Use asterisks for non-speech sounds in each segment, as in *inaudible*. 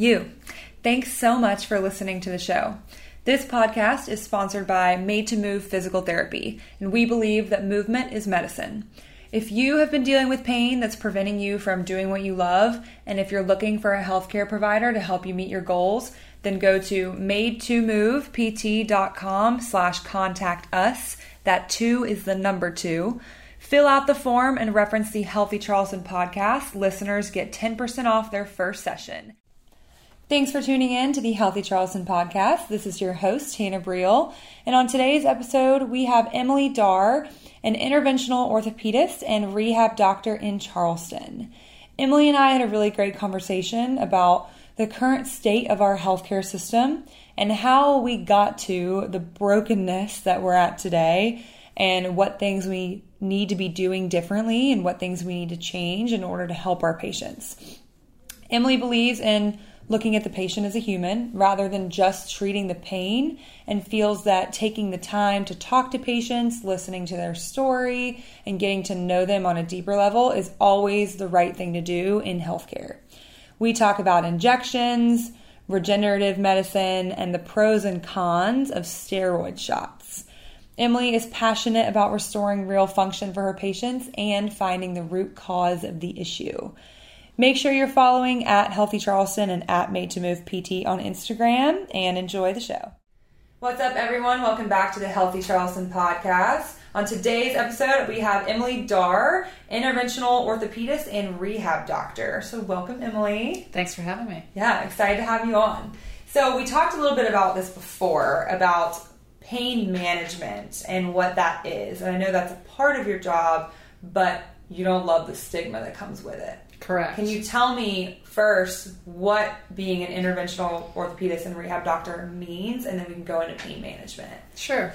You. Thanks so much for listening to the show. This podcast is sponsored by Made to Move Physical Therapy, and we believe that movement is medicine. If you have been dealing with pain that's preventing you from doing what you love, and if you're looking for a healthcare provider to help you meet your goals, then go to made2movept.com slash contact us. That two is the number two. Fill out the form and reference the Healthy Charleston podcast. Listeners get 10% off their first session. Thanks for tuning in to the Healthy Charleston podcast. This is your host, Hannah Briel. And on today's episode, we have Emily Darr, an interventional orthopedist and rehab doctor in Charleston. Emily and I had a really great conversation about the current state of our healthcare system and how we got to the brokenness that we're at today and what things we need to be doing differently and what things we need to change in order to help our patients. Emily believes in looking at the patient as a human rather than just treating the pain and feels that taking the time to talk to patients, listening to their story, and getting to know them on a deeper level is always the right thing to do in healthcare. We talk about injections, regenerative medicine, and the pros and cons of steroid shots. Emily is passionate about restoring real function for her patients and finding the root cause of the issue. Make sure you're following at Healthy Charleston and at Made to Move PT on Instagram and enjoy the show. What's up, everyone? Welcome back to the Healthy Charleston podcast. On today's episode, we have Emily Darr, interventional orthopedist and rehab doctor. So, welcome, Emily. Thanks for having me. Yeah, excited to have you on. So, we talked a little bit about this before about pain management and what that is. And I know that's a part of your job, but you don't love the stigma that comes with it. Correct. Can you tell me first what being an interventional orthopedist and rehab doctor means, and then we can go into pain management? Sure.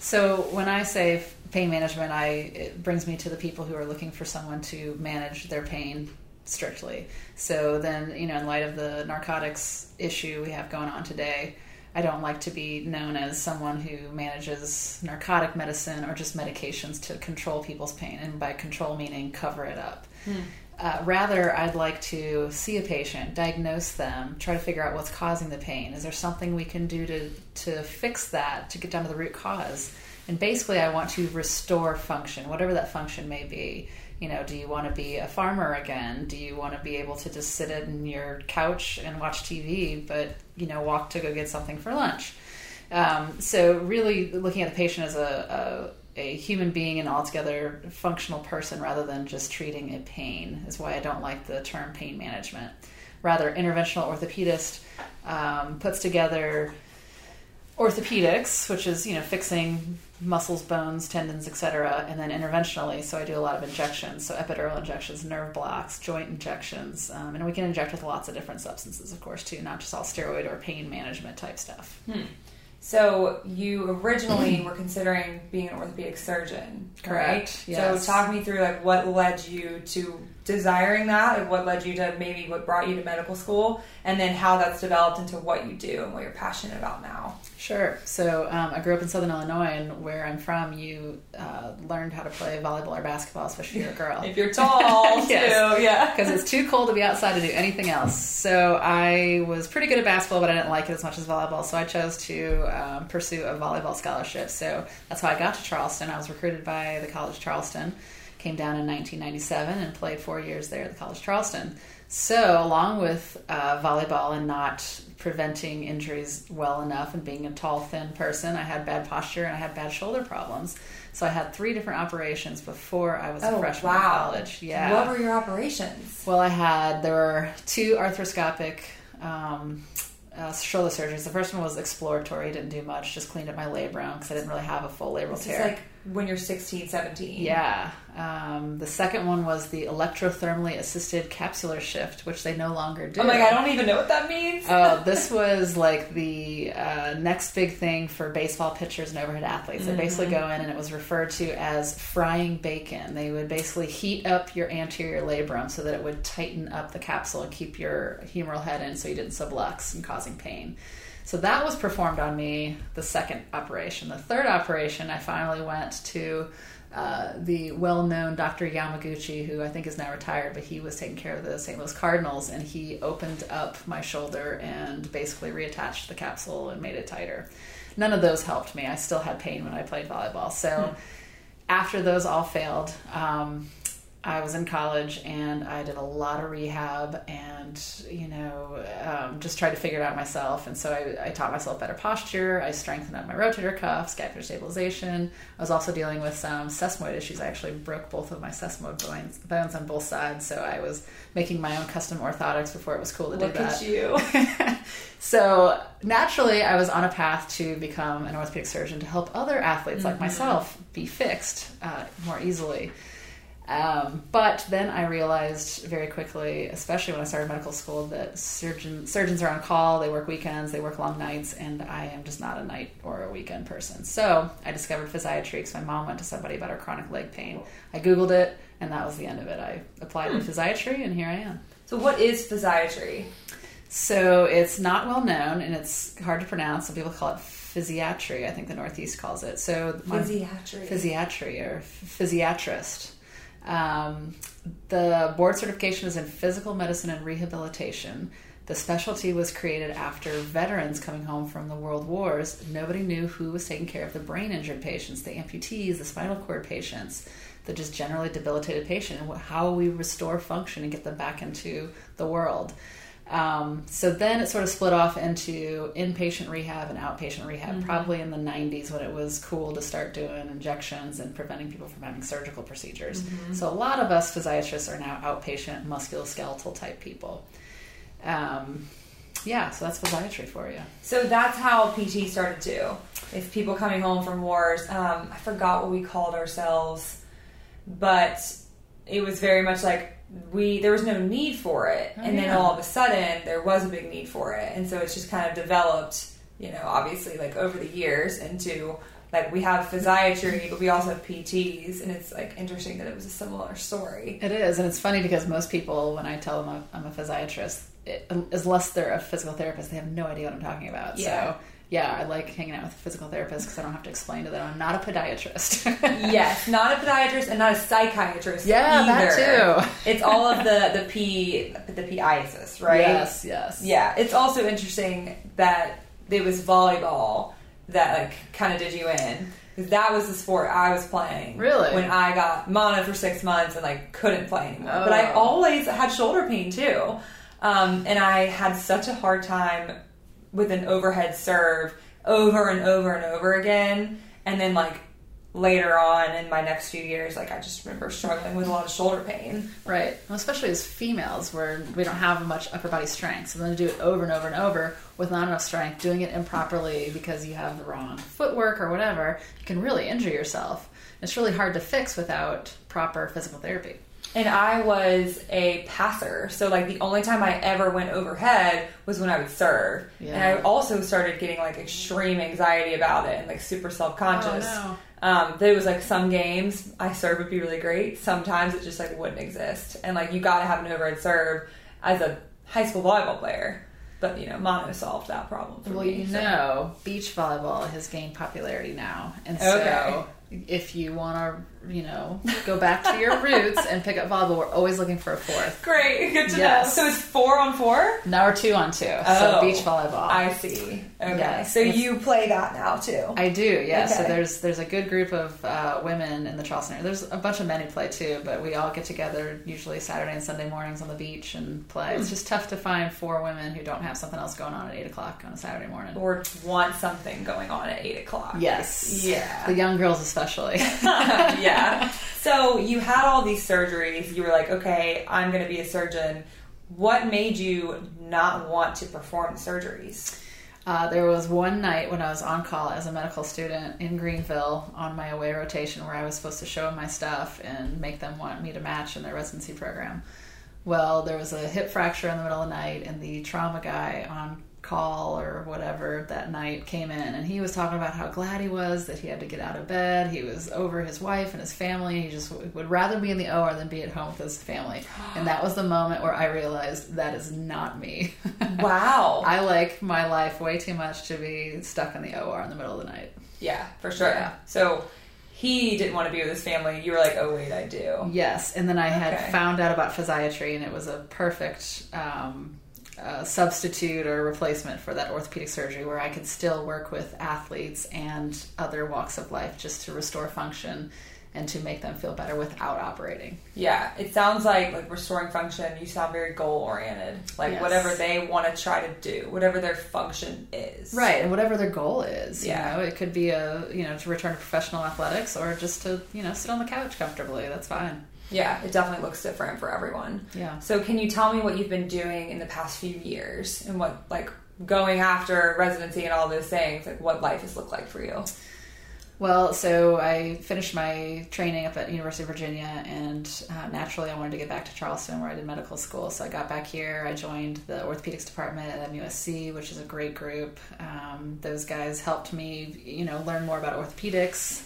So when I say pain management, I it brings me to the people who are looking for someone to manage their pain strictly. So then, you know, in light of the narcotics issue we have going on today, I don't like to be known as someone who manages narcotic medicine or just medications to control people's pain, and by control meaning cover it up. Hmm. Uh, rather, I'd like to see a patient, diagnose them, try to figure out what's causing the pain. Is there something we can do to, to fix that, to get down to the root cause? And basically, I want to restore function, whatever that function may be. You know, do you want to be a farmer again? Do you want to be able to just sit in your couch and watch TV, but, you know, walk to go get something for lunch? Um, so, really looking at the patient as a, a a human being and altogether functional person rather than just treating a pain is why I don't like the term pain management. Rather, interventional orthopedist um, puts together orthopedics, which is you know fixing muscles, bones, tendons, etc., and then interventionally. So I do a lot of injections, so epidural injections, nerve blocks, joint injections, um, and we can inject with lots of different substances, of course, too, not just all steroid or pain management type stuff. Hmm. So you originally were considering being an orthopedic surgeon, correct? Right? Yes. So talk me through like what led you to desiring that, and what led you to maybe what brought you to medical school, and then how that's developed into what you do and what you're passionate about now. Sure. So um, I grew up in Southern Illinois, and where I'm from, you uh, learned how to play volleyball or basketball, especially if you're a girl. if you're tall, *laughs* yes. too, yeah. Because it's too cold to be outside to do anything else. So I was pretty good at basketball, but I didn't like it as much as volleyball. So I chose to um, pursue a volleyball scholarship. So that's how I got to Charleston. I was recruited by the College of Charleston. Came down in 1997 and played four years there at the College of Charleston. So, along with uh, volleyball and not preventing injuries well enough and being a tall, thin person, I had bad posture and I had bad shoulder problems. So, I had three different operations before I was a Oh, freshman in wow. college. Yeah. What were your operations? Well, I had there were two arthroscopic um, uh, shoulder surgeries. The first one was exploratory, didn't do much, just cleaned up my labrum because I didn't really have a full labral This is tear. like when you're 16, 17. yeah. Um, the second one was the electrothermally assisted capsular shift, which they no longer do. Oh my god, I don't even know what that means. Oh, *laughs* this was like the uh, next big thing for baseball pitchers and overhead athletes. They basically go in and it was referred to as frying bacon. They would basically heat up your anterior labrum so that it would tighten up the capsule and keep your humeral head in so you didn't sublux and causing pain. So that was performed on me the second operation. The third operation, I finally went to uh, the well known Dr. Yamaguchi, who I think is now retired, but he was taking care of the St. Louis Cardinals, and he opened up my shoulder and basically reattached the capsule and made it tighter. None of those helped me. I still had pain when I played volleyball. So after those all failed, um, I was in college and I did a lot of rehab and, you know, um, just tried to figure it out myself. And so I, I taught myself better posture. I strengthened up my rotator cuff, scapular stabilization. I was also dealing with some sesamoid issues. I actually broke both of my sesamoid bones, bones on both sides. So I was making my own custom orthotics before it was cool to Look do that. at you. *laughs* so naturally, I was on a path to become an orthopedic surgeon to help other athletes like myself be fixed uh, more easily. Um, but then I realized very quickly, especially when I started medical school, that surgeon, surgeons are on call, they work weekends, they work long nights, and I am just not a night or a weekend person. So I discovered physiatry because my mom went to somebody about her chronic leg pain. I Googled it, and that was the end of it. I applied to physiatry, and here I am. so, what is physiatry? So it's not well known and it's hard to pronounce. Some people call it physiatry. I think the Northeast calls it. So Physiatry. physiatry or physiatrist. Um, the board certification is in physical medicine and rehabilitation. The specialty was created after veterans coming home from the world wars. Nobody knew who was taking care of the brain injured patients, the amputees, the spinal cord patients, the just generally debilitated patient, and how we restore function and get them back into the world. Um, so then it sort of split off into inpatient rehab and outpatient rehab, probably in the 90s when it was cool to start doing injections and preventing people from having surgical procedures. So a lot of us physiatrists are now outpatient musculoskeletal type people. Um, yeah, so that's physiatry for you. So that's how PT started too. It's people coming home from wars. Um, I forgot what we called ourselves, but it was very much like we there was no need for it, Oh, and then all of a sudden there was a big need for it, and so it's just kind of developed. You know, obviously, like over the years into like we have physiatry, but we also have PTs, and it's like interesting that it was a similar story. It is, and it's funny because most people, when I tell them I'm a physiatrist, it, unless they're a physical therapist, they have no idea what I'm talking about. Yeah. So, yeah, I like hanging out with physical therapists because I don't have to explain to them I'm not a podiatrist. *laughs* yes, not a podiatrist and not a psychiatrist. Yeah, either. that too. It's all of the the P the PIasis, right? Yes, yes. Yeah, it's also interesting that it was volleyball that like kind of did you in because that was the sport I was playing. Really? When I got mono for six months and like couldn't play anymore, but I Oh. always had shoulder pain too, um, and I had such a hard time with an overhead serve over and over and over again, and then like later on in my next few years, like I just remember struggling with a lot of shoulder pain. Right. Well, especially as females, where we don't have much upper body strength. So then to do it over and over and over with not enough strength, doing it improperly because you have the wrong footwork or whatever, you can really injure yourself. It's really hard to fix without proper physical therapy. And I was a passer, so like the only time I ever went overhead was when I would serve. Yeah. And I also started getting like extreme anxiety about it and like super self conscious. Oh, Um, there was like some games I serve would be really great. Sometimes it just like wouldn't exist, and like you got to have an overhead serve as a high school volleyball player. But you know, mono solved that problem for Well, me. you so- know, beach volleyball has gained popularity now, and so Okay. if you want to, you know, go back to your roots and pick up volleyball, we're always looking for a fourth. Great, good to Yes. know. So it's four on four. Now we're two on two, so Oh. beach volleyball. I see. Okay, Yes. so you play that now too. I do, yeah. So there's there's a good group of uh, women in the Charleston area. There's a bunch of men who play too, but we all get together usually Saturday and Sunday mornings on the beach and play. Hmm. It's just tough to find four women who don't have something else going on at eight o'clock on a Saturday morning. or want something going on at eight o'clock. Yes, Yeah. the young girls especially. *laughs* *laughs* yeah. *laughs* So you had all these surgeries. You were like, okay, I'm going to be a surgeon. What made you not want to perform the surgeries? Uh, there was one night when I was on call as a medical student in Greenville on my away rotation where I was supposed to show them my stuff and make them want me to match in their residency program. Well, there was a hip fracture in the middle of the night, and the trauma guy on call or whatever that night came in, and he was talking about how glad he was that he had to get out of bed. He was over his wife and his family. He just would rather be in the OR than be at home with his family. And that was the moment where I realized that is not me. *laughs* Wow. I like my life way too much to be stuck in the OR in the middle of the night. yeah, for sure. Yeah. So he didn't want to be with his family. You were like, oh, wait, I do. Yes, and then I had Okay. found out about physiatry, and it was a perfect um, uh, substitute or replacement for that orthopedic surgery, where I could still work with athletes and other walks of life just to restore function and to make them feel better without operating. Yeah, it sounds like like restoring function. You sound very goal oriented. Like Yes. whatever they want to try to do, whatever their function is. Right, and whatever their goal is, Yeah. you know, it could be a you know to return to professional athletics or just to you know sit on the couch comfortably. That's fine. Yeah, it definitely looks different for everyone. Yeah. So can you tell me what you've been doing in the past few years and what like going after residency and all those things, like what life has looked like for you? Well, so I finished my training up at University of Virginia, and uh, naturally, I wanted to get back to Charleston, where I did medical school. So I got back here. I joined the orthopedics department at MUSC, which is a great group. Um, those guys helped me, you know, learn more about orthopedics,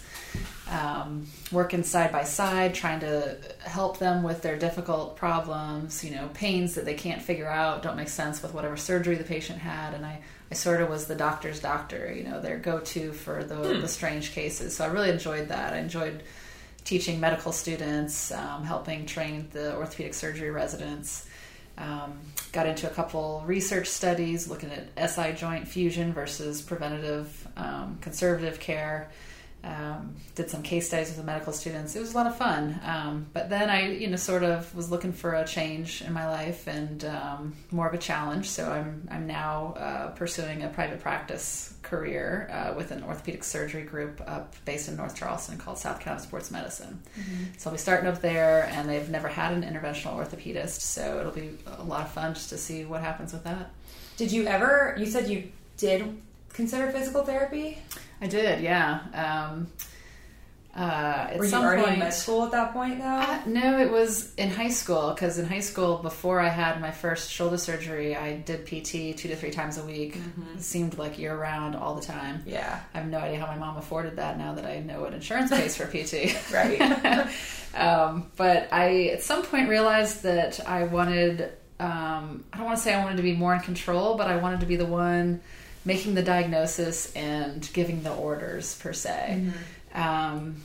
um, working side by side, trying to help them with their difficult problems. You know, pains that they can't figure out don't make sense with whatever surgery the patient had, and I. I sort of was the doctor's doctor, you know, their go-to for the, the strange cases. So I really enjoyed that. I enjoyed teaching medical students, um, helping train the orthopedic surgery residents. Um, got into a couple research studies looking at SI joint fusion versus preventative um, conservative care. Um, did some case studies with the medical students. It was a lot of fun. Um, but then I, you know, sort of was looking for a change in my life and um, more of a challenge. So I'm I'm now uh, pursuing a private practice career uh, with an orthopedic surgery group up based in North Charleston called South Carolina Sports Medicine. So I'll be starting up there, and they've never had an interventional orthopedist, so it'll be a lot of fun just to see what happens with that. Did you ever you said you did consider physical therapy? I did, yeah. Um, uh, at Were you some already point, in med school at that point though? Uh, no, it was in high school because in high school, before I had my first shoulder surgery, I did PT two to three times a week. It seemed like year round all the time. yeah. I have no idea how my mom afforded that now that I know what insurance pays for PT. *laughs* Right. *laughs* um, but I, at some point, realized that I wanted, um, I don't want to say I wanted to be more in control, but I wanted to be the one making the diagnosis and giving the orders, per se. Um,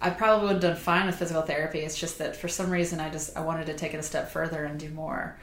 I probably would have done fine with physical therapy. It's just that for some reason, I just I wanted to take it a step further and do more.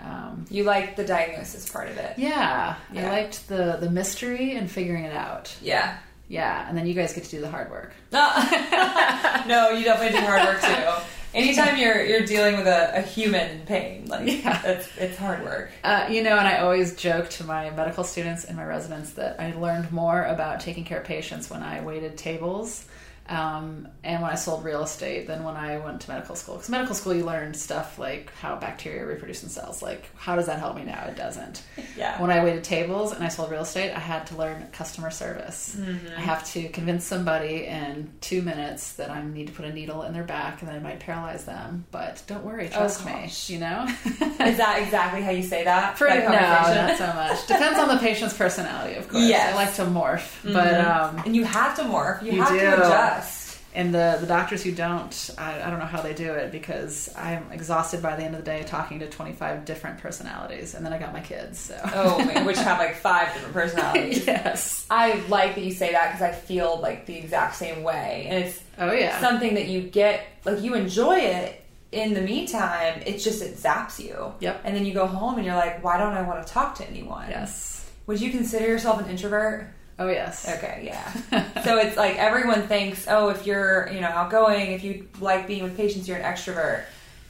Um, You liked the diagnosis part of it. yeah, Yeah. I liked the the mystery and figuring it out. Yeah. Yeah, and then you guys get to do the hard work. *laughs* no, you definitely do hard work too. *laughs* Anytime you're you're dealing with a, a human in pain, like *laughs* Yeah. it's it's hard work. Uh, you know, and I always joke to my medical students and my residents that I learned more about taking care of patients when I waited tables um, and when I sold real estate than when I went to medical school. Because medical school, you learn stuff like how bacteria reproduce in cells. Like, how does that help me now? It doesn't. *laughs* Yeah. When I waited tables and I sold real estate, I had to learn customer service. I have to convince somebody in two minutes that I need to put a needle in their back and that I might paralyze them. But don't worry, trust me. You know. *laughs* Is that exactly how you say that? Pretty, that no, not so much. Depends on the patient's personality, of course. Yes. I like to morph, but um, and you have to morph. You, You have do. to adjust. And the, the doctors who don't, I, I don't know how they do it because I'm exhausted by the end of the day talking to 25 different personalities. And then I got my kids. So. Oh, *laughs* which have like five different personalities. yes. I like that you say that because I feel like the exact same way. And it's Oh, yeah. something that you get, like you enjoy it. In the meantime, it's just, it zaps you. Yep. And then you go home and you're like, why don't I want to talk to anyone? yes. Would you consider yourself an introvert? Oh, yes. Okay, yeah. *laughs* so it's like everyone thinks, oh, if you're, you know, outgoing, if you like being with patients, you're an extrovert.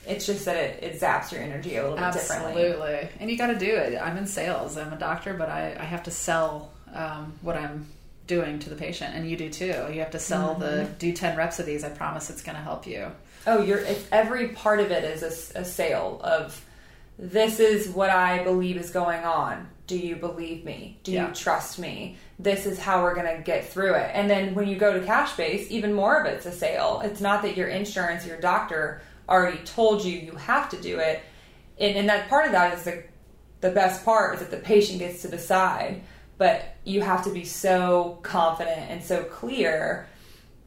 It's just that it, it zaps your energy a little bit differently. Absolutely. And you got to do it. I'm in sales. I'm a doctor, but I, I have to sell um, what I'm doing to the patient, and you do too. You have to sell the Mm-hmm. do 10 reps of these. I promise it's going to help you. Oh, you're every part of it is a sale of this is what I believe is going on. Do you believe me? Do Yeah. you trust me? This is how we're going to get through it. And then when you go to cash base, even more of it's a sale. It's not that your insurance, your doctor already told you you have to do it. And, and that part of that is the the best part is that the patient gets to decide. But you have to be so confident and so clear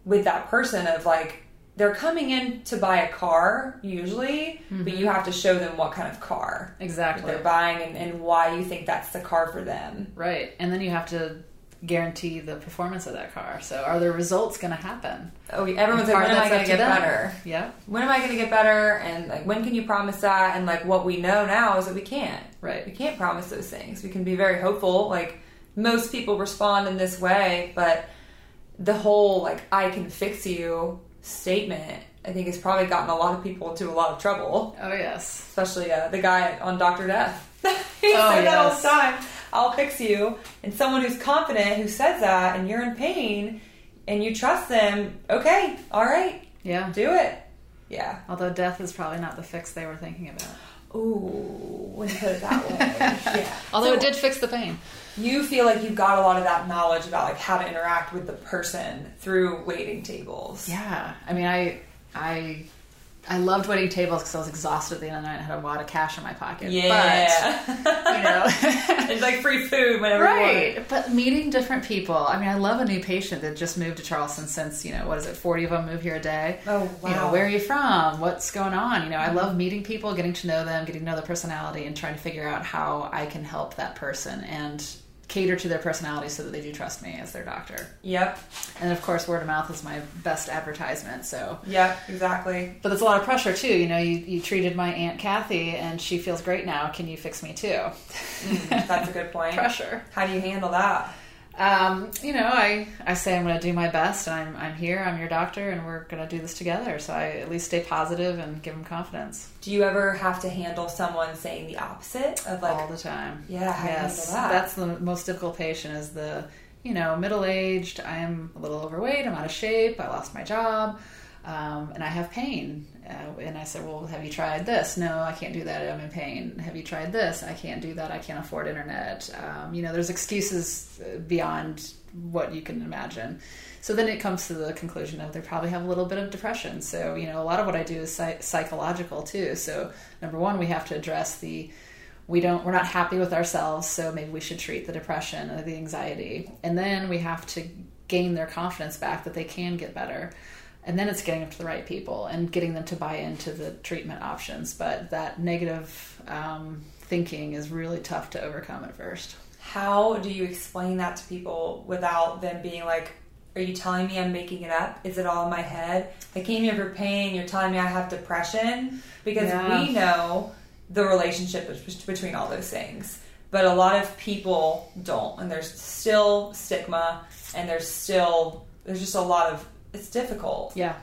with that person of like they're coming in to buy a car usually, but mm-hmm. you have to show them what kind of car Exactly. they're buying and, and why you think that's the car for them. Right. And then you have to guarantee the performance of that car. So are the results going to happen? Oh, everyone's like, when am I going to get them. better? Yeah. When am I going to get better? And like, when can you promise that? And like, what we know now is that we can't. Right. We can't promise those things. We can be very hopeful. Like most people respond in this way, but the whole like "I can fix you" statement, I think, has probably gotten a lot of people into a lot of trouble. Oh, yes. Especially uh, the guy on Doctor Death. *laughs* he Oh, said that all the time. I'll fix you. And someone who's confident who says that, and you're in pain, and you trust them. Okay, all right, Yeah. do it. Yeah. Although death is probably not the fix they were thinking about. Ooh, when you put it that way. *laughs* yeah. Although So- it did fix the pain. you feel like you've got a lot of that knowledge about like how to interact with the person through waiting tables. Yeah, I mean, I I I loved waiting tables because I was exhausted at the end of the night. I had a lot of cash in my pocket. Yeah. but you know, *laughs* it's like free food whenever you right. But meeting different people. I mean, I love a new patient that just moved to Charleston since you know what is it? Forty of them move here a day. Oh, You know, wow. where are you from? What's going on? You know, I love meeting people, getting to know them, getting to know their personality, and trying to figure out how I can help that person and cater to their personality so that they do trust me as their doctor. Yep. And of course, word of mouth is my best advertisement. So Yep. Exactly. But it's a lot of pressure too. You know, you, you treated my aunt Kathy, and she feels great now. Can you fix me too? Mm, that's a good point. *laughs* pressure. How do you handle that? Um, you know, I, I say I'm going to do my best, and I'm I'm here. I'm your doctor, and we're going to do this together. So I at least stay positive and give them confidence Do you ever have to handle someone saying the opposite of like? all the time. Yeah, yes, that? that's the most difficult patient. Is the you know middle aged. I'm a little overweight. I'm out of shape. I lost my job. Um, and I have pain. Uh, and I said, Well, have you tried this? No, I can't do that. I'm in pain. Have you tried this? I can't do that. I can't afford internet. Um, you know, there's excuses uh, beyond what you can imagine. So then it comes to the conclusion of they probably have a little bit of depression. So, you know, a lot of what I do is psy- psychological too. So, number one, we have to address the we don't we're not happy with ourselves so maybe we should treat the depression or the anxiety and then we have to gain their confidence back that they can get better and then it's getting them to the right people and getting them to buy into the treatment options but that negative um, thinking is really tough to overcome at first How do you explain that to people without them being like, Are you telling me I'm making it up? Is it all in my head? I came here for pain, you're telling me I have depression? Because Yeah. we know the relationship between all those things. But a lot of people don't. And there's still stigma and there's still, there's just a lot of, it's difficult. yeah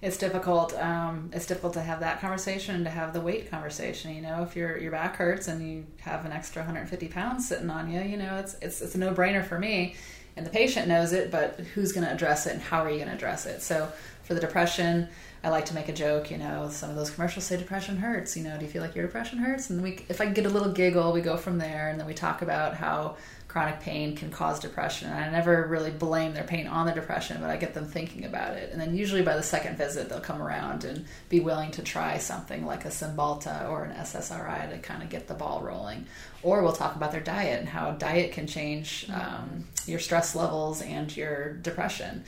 it's difficult um, it's difficult to have that conversation and to have the weight conversation you know? If your your back hurts and you have an extra 150 pounds sitting on you you know it's it's, it's a no-brainer for me. And the patient knows it but who's going to address it and how are you going to address it? So for the depression i like to make a joke you know some of those commercials say depression hurts you know? Do you feel like your depression hurts? And we if i get a little giggle we go from there and then we talk about how chronic pain can cause depression. And I never really blame their pain on the depression, but I get them thinking about it. And then usually by the second visit, they'll come around and be willing to try something like a Cymbalta or an SSRI to kind of get the ball rolling. Or we'll talk about their diet and how diet can change um, your stress levels and your depression.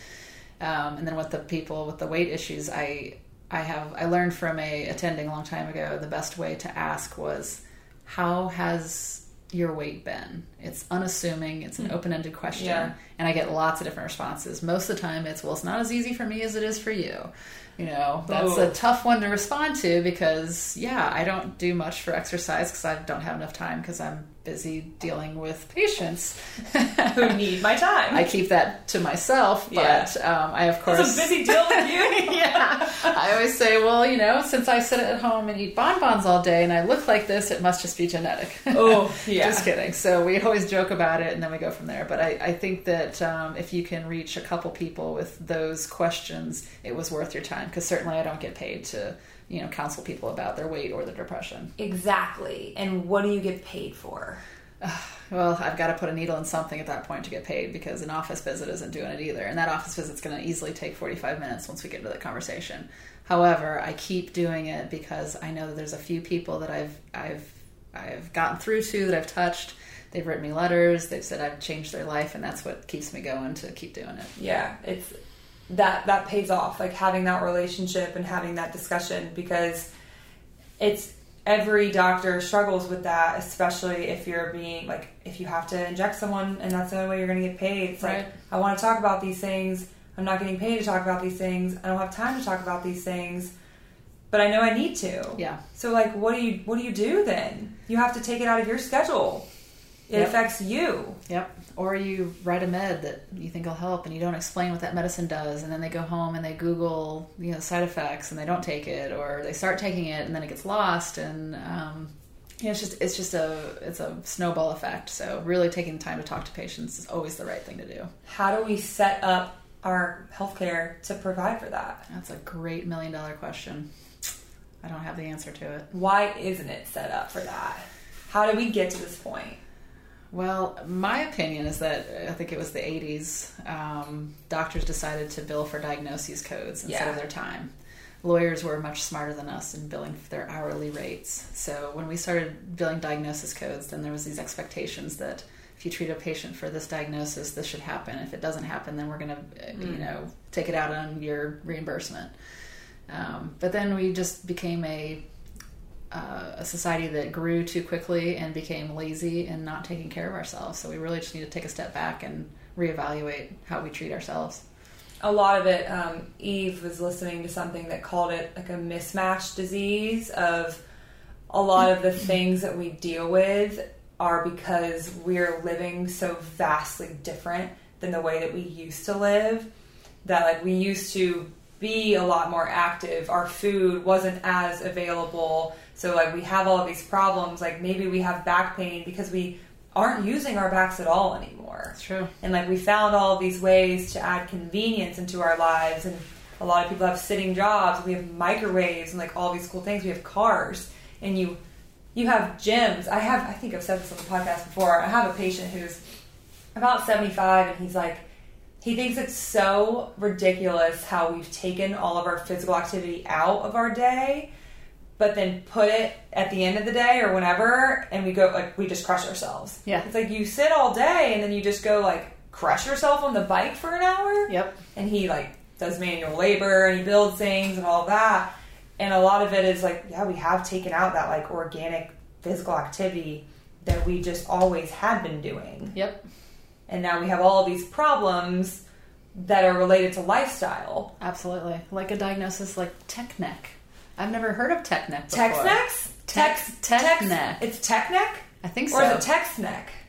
Um, and then with the people with the weight issues, I I have I learned from a attending a long time ago. The best way to ask was, "How has your weight been?" It's unassuming. It's an hmm. open ended question, Yeah. and I get lots of different responses. Most of the time, it's, "Well, it's not as easy for me as it is for you." You know, that's a oh. tough one to respond to because yeah, I don't do much for exercise because I don't have enough time because I'm busy dealing with patients. *laughs* Who need my time? I keep that to myself, Yeah. but um, I of course It's a busy deal with you. *laughs* yeah. I always say, well, you know, since I sit at home and eat bonbons all day and I look like this, it must just be genetic. *laughs* Oh, yeah. Just kidding. So we always joke about it and then we go from there. But I, I think that um, if you can reach a couple people with those questions, it was worth your time because certainly I don't get paid to, you know, counsel people about their weight or their depression. Exactly. And what do you get paid for? *sighs* Well, I've got to put a needle in something at that point to get paid because an office visit isn't doing it either. And that office visit's going to easily take 45 minutes once we get into that conversation. However, I keep doing it because I know that there's a few people that I've I've I've gotten through to that I've touched. They've written me letters. They've said I've changed their life, and that's what keeps me going to keep doing it. Yeah, it's that that pays off. Like having that relationship and having that discussion because it's every doctor struggles with that, especially if you're being like if you have to inject someone and that's the only way you're going to get paid. It's Right. like I want to talk about these things. I'm not getting paid to talk about these things. I don't have time to talk about these things, but I know I need to. Yeah. So like, what do you what do you do then? You have to take it out of your schedule. It Yep. affects you. Yep. Or you write a med that you think will help and you don't explain what that medicine does and then they go home and they Google, you know, side effects and they don't take it or they start taking it and then it gets lost and um you know, it's just it's just a it's a snowball effect. So really taking the time to talk to patients is always the right thing to do. How do we set up our healthcare to provide for that? That's a great million dollar question. I don't have the answer to it. Why isn't it set up for that? How did we get to this point? Well, my opinion is that I think it was the 80s. Um, doctors decided to bill for diagnoses codes instead Yeah. of their time. Lawyers were much smarter than us in billing for their hourly rates. So when we started billing diagnosis codes, then there was these expectations that if you treat a patient for this diagnosis, this should happen. If it doesn't happen, then we're going to, you know, take it out on your reimbursement. Um, but then we just became a uh, a society that grew too quickly and became lazy and not taking care of ourselves. So we really just need to take a step back and reevaluate how we treat ourselves. A lot of it, um, Eve was listening to something that called it like a mismatch disease of a lot of the things that we deal with are because we're living so vastly different than the way that we used to live that like we used to be a lot more active. Our food wasn't as available. So like we have all of these problems. Like maybe we have back pain because we aren't using our backs at all anymore. That's true. and like we found all these ways to add convenience into our lives. And a lot of people have sitting jobs. We have microwaves and like all these cool things. We have cars. And you you have gyms. I have i think i've said this on the podcast before. I have a patient who's about 75 and he's like he thinks it's so ridiculous how we've taken all of our physical activity out of our day but then put it at the end of the day or whenever and we go like we just crush ourselves Yeah. it's like you sit all day and then you just go like crush yourself on the bike for an hour Yep. and he like does manual labor and he builds things and all that and a lot of it is like yeah we have taken out that like organic physical activity that we just always had been doing Yep. And now we have all these problems that are related to lifestyle Absolutely. Like a diagnosis like tech neck. I've never heard of tech neck before. Tex- Tex- Tex-neck. It's Tech-Neck? I think so. Or so. is it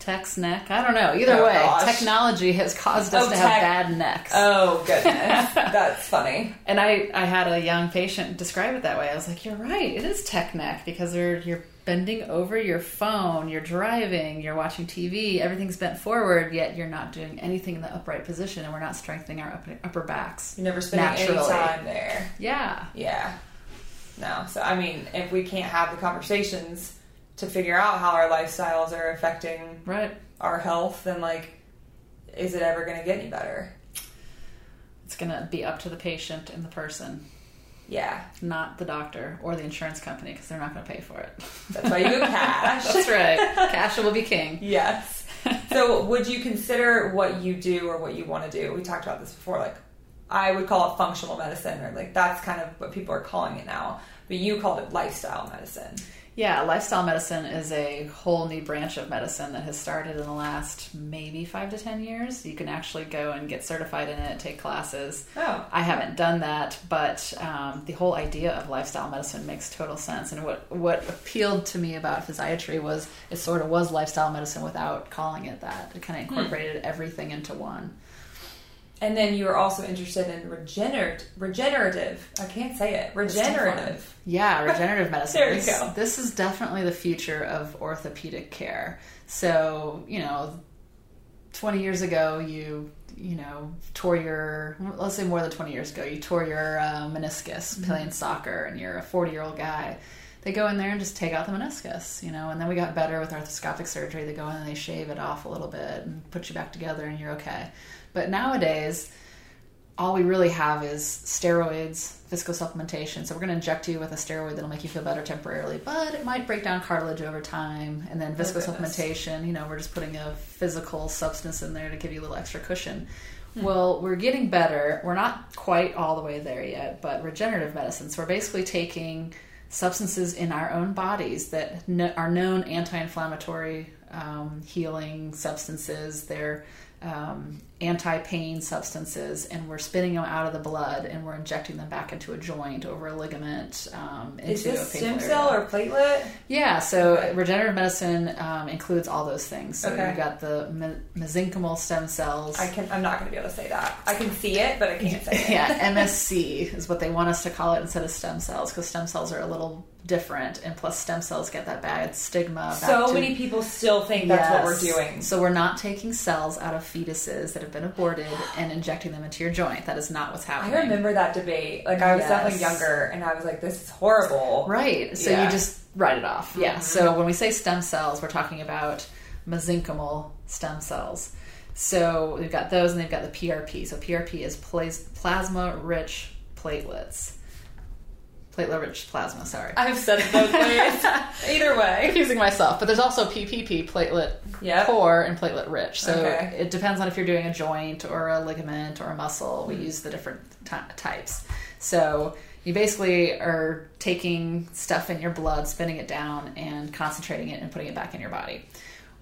Tex-Neck? I don't know. Either Oh, way, gosh. technology has caused us Oh, to have bad necks. Oh, goodness. *laughs* That's funny. And I, I had a young patient describe it that way. I was like, "You're right. It is tech neck because you're you're bending over your phone, you're driving, you're watching TV. Everything's bent forward, yet you're not doing anything in the upright position, and we're not strengthening our upper, upper backs. You're never spending any time there. Yeah, Yeah. No. So, I mean, if we can't have the conversations to figure out how our lifestyles are affecting right. our health, then, like, is it ever going to get any better? It's gonna be up to the patient and the person, Yeah. not the doctor or the insurance company, because they're not going to pay for it. That's why you go *laughs* cash. That's right. *laughs* Cash will be king. Yes. *laughs* So, would you consider what you do or what you want to do? We talked about this before, like I would call it functional medicine, or like that's kind of what people are calling it now. But you called it lifestyle medicine. Yeah, lifestyle medicine is a whole new branch of medicine that has started in the last maybe five to ten years. You can actually go and get certified in it, take classes. Oh. I haven't done that, but um, the whole idea of lifestyle medicine makes total sense. And what what appealed to me about physiatry was it sort of was lifestyle medicine without calling it that. It kind of incorporated everything into one. And then you were also interested in regenerative, regenerative. I can't say it. Regenerative. Yeah, regenerative medicine. *laughs* There you this, go. This is definitely the future of orthopedic care. So, you know, 20 years ago, you, you know, tore your, let's say more than 20 years ago, you tore your uh, meniscus Mm-hmm. playing soccer and you're a 40 year old guy. They go in there and just take out the meniscus, you know, and then we got better with arthroscopic surgery. They go in and they shave it off a little bit and put you back together and you're okay. But nowadays, all we really have is steroids, physical viscosupplementation. So we're going to inject you with a steroid that'll make you feel better temporarily, but it might break down cartilage over time. And then physical viscosupplementation, you know, we're just putting a physical substance in there to give you a little extra cushion. Well, we're getting better. We're not quite all the way there yet, but regenerative medicine. So we're basically taking substances in our own bodies that are known anti-inflammatory um, healing substances. They're um, anti-pain substances, and we're spitting them out of the blood, and we're injecting them back into a joint over a ligament. Um, into Is this stem cell or platelet? Yeah, so regenerative medicine um, includes all those things. So Okay. you've got the me- mesenchymal stem cells. I can. I'm not going to be able to say that. I can see it, but I can't *laughs* say it. yeah, MSC is what they want us to call it instead of stem cells because stem cells are a little different, and plus stem cells get that bad stigma. So to- many people still think that's what we're doing. So we're not taking cells out of fetuses that have been aborted and injecting them into your joint. That is not what's happening. I remember that debate. Like I was Yes. definitely younger, and I was like, "This is horrible." Right. So Yeah. Mm-hmm. you just write it off. Yeah. So when we say stem cells, we're talking about mesenchymal stem cells. So we've got those, and they've got the PRP. So PRP is plas- plasma-rich platelets. Platelet-rich plasma. Sorry. I've said it both ways. *laughs* Either way. confusing myself, but there's also PPP, platelet Yep. poor and platelet rich. So Okay. it depends on if you're doing a joint or a ligament or a muscle. We hmm. use the different ty- types. So you basically are taking stuff in your blood, spinning it down, and concentrating it and putting it back in your body.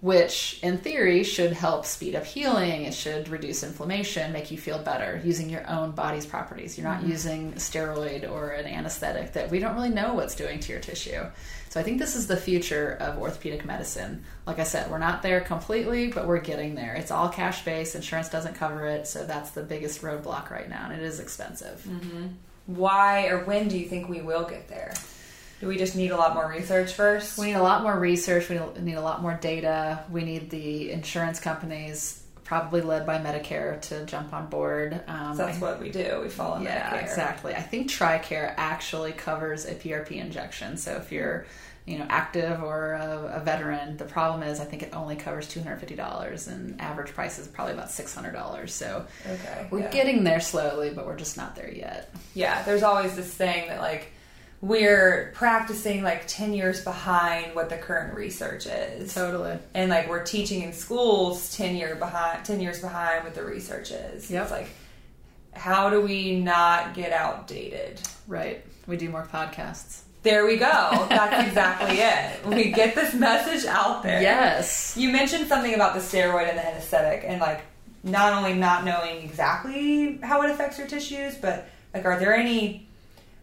Which, in theory, should help speed up healing. It should reduce inflammation, make you feel better using your own body's properties. You're not mm-hmm. using a steroid or an anesthetic that we don't really know what's doing to your tissue. So I think this is the future of orthopedic medicine. Like I said, we're not there completely, but we're getting there. It's all cash based, insurance doesn't cover it, so that's the biggest roadblock right now, and it is expensive. Mm-hmm. Why or when do you think we will get there? Do we just need a lot more research first? We need a lot more research, we need a lot more data, we need the insurance companies, probably led by Medicare, to jump on board. Um, So that's what we do. We follow yeah, Medicare. exactly. I think TRICARE actually covers a PRP injection. So if you're, you know, active or a, a veteran, the problem is I think it only covers two hundred fifty dollars, and average price is probably about six hundred dollars. So Okay. we're yeah. getting there slowly, but we're just not there yet. yeah, there's always this thing that like we're practicing like 10 years behind what the current research is. Totally. and like we're teaching in schools 10 year behind 10 years behind what the research is. Yep. It's like how do we not get outdated? Right. We do more podcasts. There we go. *laughs* That's exactly it. We get this message out there. Yes. You mentioned something about the steroid and the anesthetic, and like not only not knowing exactly how it affects your tissues, but like are there any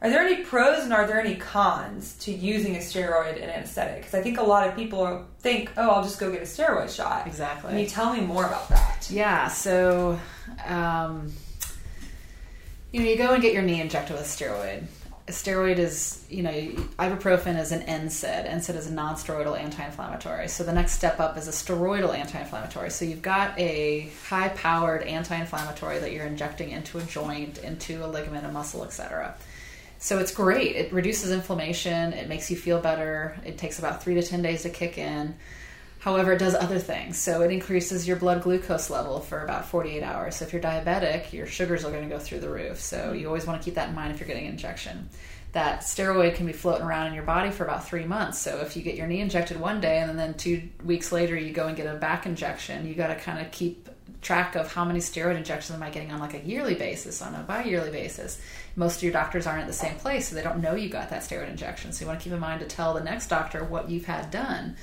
are there any pros and are there any cons to using a steroid and anesthetic? Because I think a lot of people think, oh, I'll just go get a steroid shot. Exactly. Can you tell me more about that? Yeah, so um, you know, you go and get your knee injected with a steroid. A steroid is, you know, ibuprofen is an NSAID. NSAID is a non-steroidal anti-inflammatory. So the next step up is a steroidal anti-inflammatory. So you've got a high-powered anti-inflammatory that you're injecting into a joint, into a ligament, a muscle, etc. So it's great. It reduces inflammation. It makes you feel better. It takes about three to ten days to kick in. However, it does other things. So it increases your blood glucose level for about 48 hours. So if you're diabetic, your sugars are going to go through the roof. So you always want to keep that in mind if you're getting an injection. that steroid can be floating around in your body for about three months. So if you get your knee injected one day and then two weeks later you go and get a back injection, you got to kind of keep track of how many steroid injections am I getting on like a yearly basis, on a bi-yearly basis. Most of your doctors aren't at the same place, so they don't know you got that steroid injection. So you want to keep in mind to tell the next doctor what you've had done.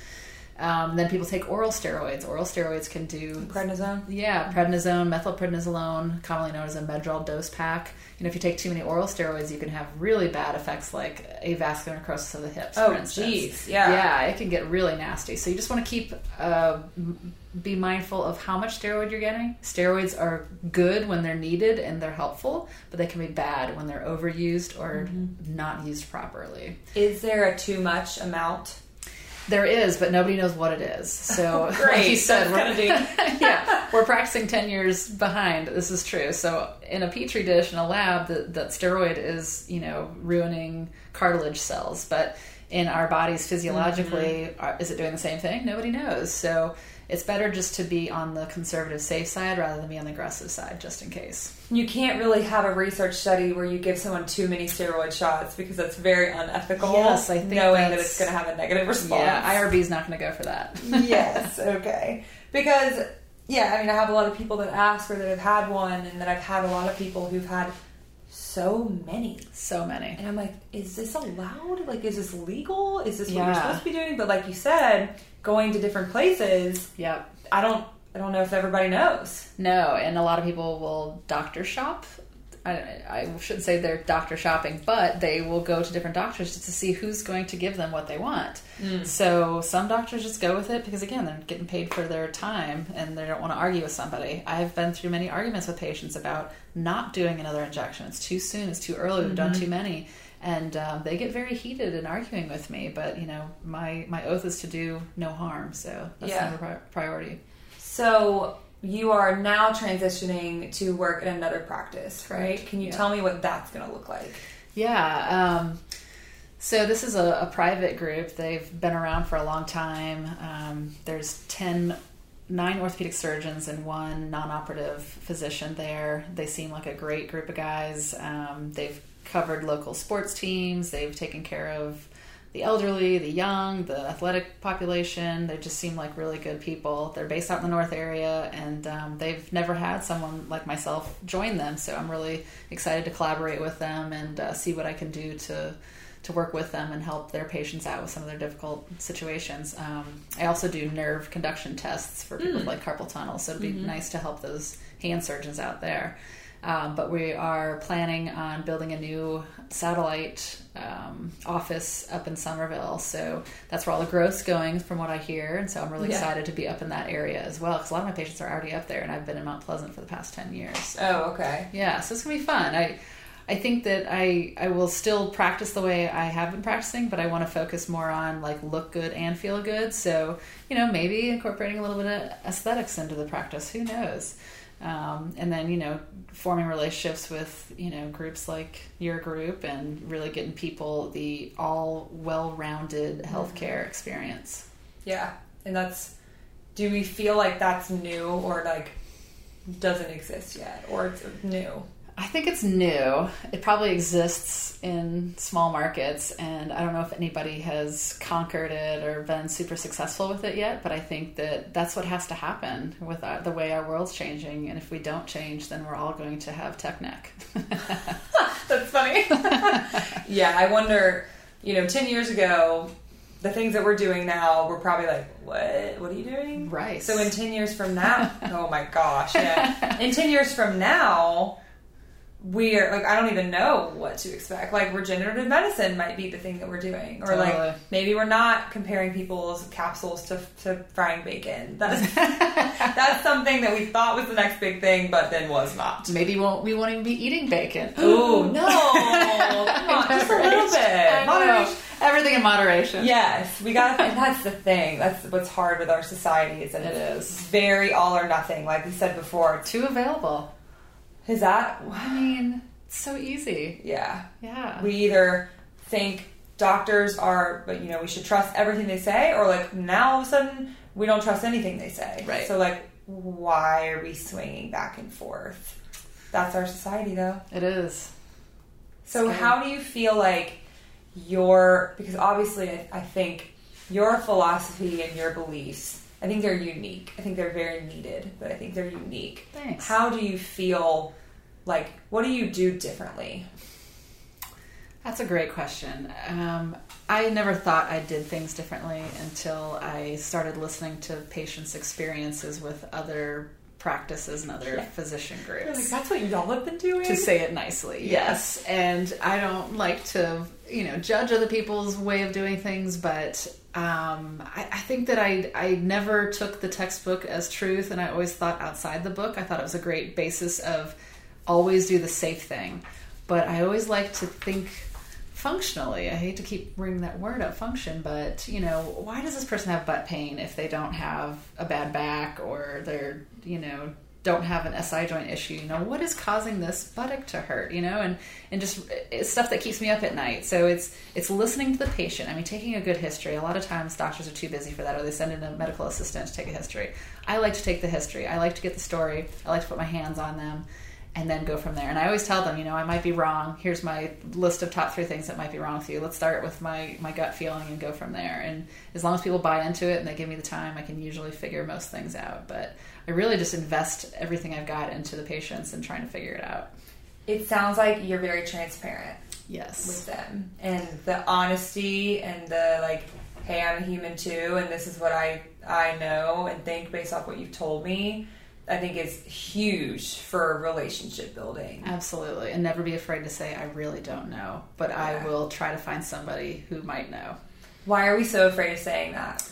Um, then people take oral steroids. Oral steroids can do Prednisone. yeah, prednisone, methylprednisolone, commonly known as a Medrol dose pack. You know, if you take too many oral steroids, you can have really bad effects like avascular necrosis of the hips, Oh, jeez, yeah. yeah, it can get really nasty. So you just want to keep uh, be mindful of how much steroid you're getting. Steroids are good when they're needed and they're helpful, but they can be bad when they're overused or Mm-hmm. not used properly. Is there a too much amount? There is, but nobody knows what it is. *laughs* So, like Great, you said, that's we're, *laughs* yeah, we're practicing ten years behind. This is true. So, in a petri dish in a lab, that that steroid is you know ruining cartilage cells, but in our bodies physiologically, Mm-hmm. are, is it doing the same thing? Nobody knows. So. It's better just to be on the conservative safe side rather than be on the aggressive side, just in case. You can't really have a research study where you give someone too many steroid shots because that's very unethical. Yes, I think knowing that it's going to have a negative response. Yeah, IRB is not going to go for that. *laughs* yes, okay. Because yeah, I mean, I have a lot of people that ask or that have had one, and that I've had a lot of people who've had so many. so many. And I'm like, is this allowed? Like, is this legal? Is this what you're supposed to be doing? But like you said, going to different places, Yep. I don't, I don't know if everybody knows. No, and a lot of people will doctor shop. I, I shouldn't say they're doctor shopping, but they will go to different doctors to see who's going to give them what they want. So some doctors just go with it because, again, they're getting paid for their time and they don't want to argue with somebody. I've been through many arguments with patients about not doing another injection. It's too soon, it's too early, we've done too many. And um, they get very heated in arguing with me, but you know, my, my oath is to do no harm, so that's Yeah. number pri- priority. So you are now transitioning to work in another practice, right? Can you Yeah. tell me what that's going to look like? Yeah. Um, so this is a, a private group. They've been around for a long time. Um, there's 10, nine orthopedic surgeons and one non-operative physician there. They seem like a great group of guys. Um, they've covered local sports teams. They've taken care of the elderly, the young, the athletic population. They just seem like really good people. They're based out in the North area, and um, they've never had someone like myself join them. So I'm really excited to collaborate with them and uh, see what I can do to to work with them and help their patients out with some of their difficult situations. Um, I also do nerve conduction tests for people with like carpal tunnel, so it'd be nice to help those hand surgeons out there. Um, but we are planning on building a new satellite um, office up in Summerville. So that's where all the growth's going, from what I hear. And so I'm really Yeah. excited to be up in that area as well, because a lot of my patients are already up there, and I've been in Mount Pleasant for the past 10 years. Oh, okay. Yeah, so it's gonna be fun. I I think that I I will still practice the way I have been practicing, but I want to focus more on like look good and feel good. So you know maybe incorporating a little bit of aesthetics into the practice. Who knows? Um, and then you know forming relationships with you know groups like your group and really getting people the all well-rounded mm-hmm. healthcare experience. Yeah, and that's. Do we feel like that's new or like doesn't exist yet, or it's new? I think it's new. It probably exists in small markets, and I don't know if anybody has conquered it or been super successful with it yet. But I think that that's what has to happen with our, the way our world's changing. And if we don't change, then we're all going to have tech neck. *laughs* That's funny. *laughs* yeah, I wonder. You know, ten years ago, the things that we're doing now, we're probably like, "What? What are you doing?" Right. So in ten years from now, oh my gosh, yeah. *laughs* In ten years from now, we're like, I don't even know what to expect. Like regenerative medicine might be the thing that we're doing, or Totally. like maybe we're not comparing people's capsules to, to frying bacon. That's *laughs* that's something that we thought was the next big thing, but then was not. Maybe we won't, we won't even be eating bacon. *gasps* Oh no! *laughs* Come on, just a little bit. Moderation. Everything in moderation. Yes, we got, and *laughs* that's the thing. That's what's hard with our society is that It it's very all or nothing. Like we said before, Too available. Is that? I mean, it's so easy. Yeah, Yeah. we either think doctors are, but you know, we should trust everything they say, or like now all of a sudden we don't trust anything they say. Right. So like, why are we swinging back and forth? That's our society, though. it is. So Scary. how do you feel like your because obviously I, I think your philosophy and your beliefs I think they're unique. I think they're very needed, but I think they're unique. Thanks. How do you feel like what do you do differently? That's a great question. Um, I never thought I did things differently until I started listening to patients' experiences with other practices and other Yeah. physician groups. like, that's what y'all have been doing. to say it nicely. Yes. And I don't like to, you know, judge other people's way of doing things, but um, I, I think that I, I never took the textbook as truth and I always thought outside the book. I thought it was a great basis of always do the safe thing. But I always like to think functionally. I hate to keep bringing that word up, function, but you know, why does this person have butt pain if they don't have a bad back or they're, you know, don't have an SI joint issue? You know, what is causing this buttock to hurt? You know, and and just eh, it's stuff that keeps me up at night. So it's it's listening to the patient. I mean, taking a good history. A lot of times doctors are too busy for that, or they send in a medical assistant to take a history. I like to take the history. I like to get the story. I like to put my hands on them and then go from there. And I always tell them, you know, I might be wrong. Here's my list of top three things that might be wrong with you. Let's start with my my gut feeling and go from there. And as long as people buy into it and they give me the time, I can usually figure most things out. But I really just invest everything I've got into the patients and trying to figure it out. It sounds like you're very transparent Yes. with them, and the honesty and the like. Hey, I'm a human too, and this is what I I know and think based off what you've told me. I think is huge for relationship building. Absolutely. And never be afraid to say I really don't know, but I will try to find somebody who might know. Why are we so afraid of saying that?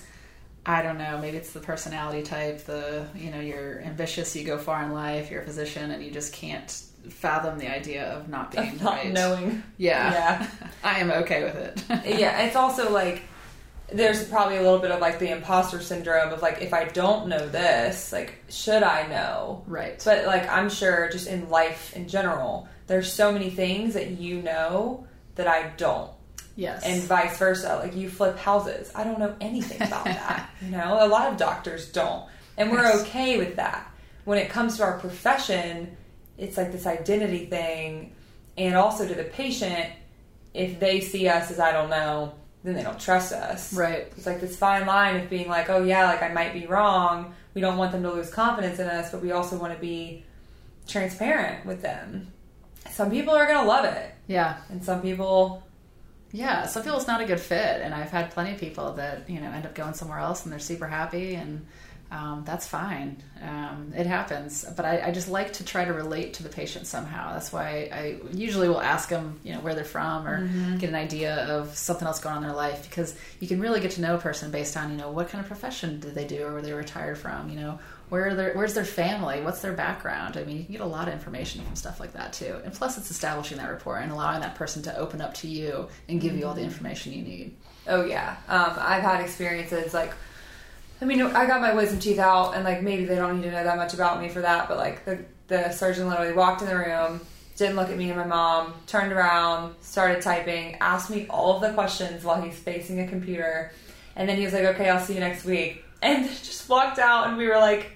I don't know. Maybe it's the personality type. The you know you're ambitious, you go far in life. You're a physician, and you just can't fathom the idea of not being Not right. knowing. Yeah, Yeah. *laughs* I am okay with it. *laughs* yeah, it's also like there's probably a little bit of like the imposter syndrome of like if I don't know this, like should I know? right. But like I'm sure just in life in general, there's so many things that you know that I don't. yes. And vice versa. Like you flip houses. I don't know anything about *laughs* that. You know, a lot of doctors don't. And we're Yes. okay with that. When it comes to our profession, it's like this identity thing and also to the patient, if they see us as I don't know, then they don't trust us. right. It's like this fine line of being like, oh yeah, like I might be wrong. We don't want them to lose confidence in us, but we also want to be transparent with them. Some people are gonna love it, Yeah. and some people, Yeah. Some people it's not a good fit, and I've had plenty of people that you know end up going somewhere else, and they're super happy, and um, that's fine. Um, it happens, but I, I just like to try to relate to the patient somehow. That's why I usually will ask them, you know, where they're from, or get an idea of something else going on in their life, because you can really get to know a person based on, you know, what kind of profession did they do, or were they retired from, you know. Where are their, where's their family? What's their background? I mean, you can get a lot of information from stuff like that too. And plus, it's establishing that rapport and allowing that person to open up to you and give you all the information you need. oh yeah, um, I've had experiences like. I mean, I got my wisdom teeth out, and like maybe they don't need to know that much about me for that, but like the the surgeon literally walked in the room, didn't look at me and my mom, turned around, started typing, asked me all of the questions while he's facing a computer, and then he was like, "Okay, I'll see you next week," and *laughs* just walked out, and we were like,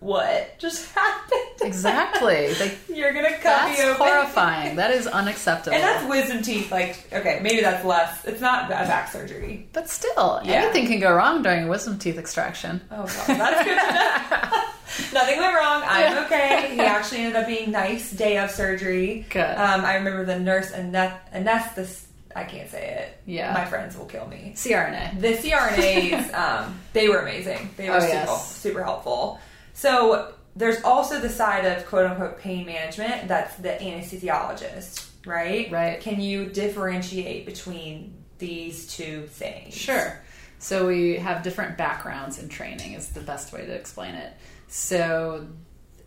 "What just happened?" Exactly. *laughs* They, You're gonna cut that's me open. horrifying. That is *laughs* unacceptable. And that's wisdom teeth. Like, okay, maybe that's less. It's not a back surgery. but still, Yeah. anything can go wrong during a wisdom teeth extraction. Oh god, that's good. *laughs* Nothing went wrong. I'm okay. He actually ended up being nice day of surgery. Good. Um, I remember the nurse anesthetist. I can't say it. Yeah. My friends will kill me. CRNA. The CRNAs, um, they were amazing. They were Oh, super, yes. super helpful. So there's also the side of quote unquote pain management. That's the anesthesiologist, right? Right. Can you differentiate between these two things? Sure. So we have different backgrounds in training is the best way to explain it. So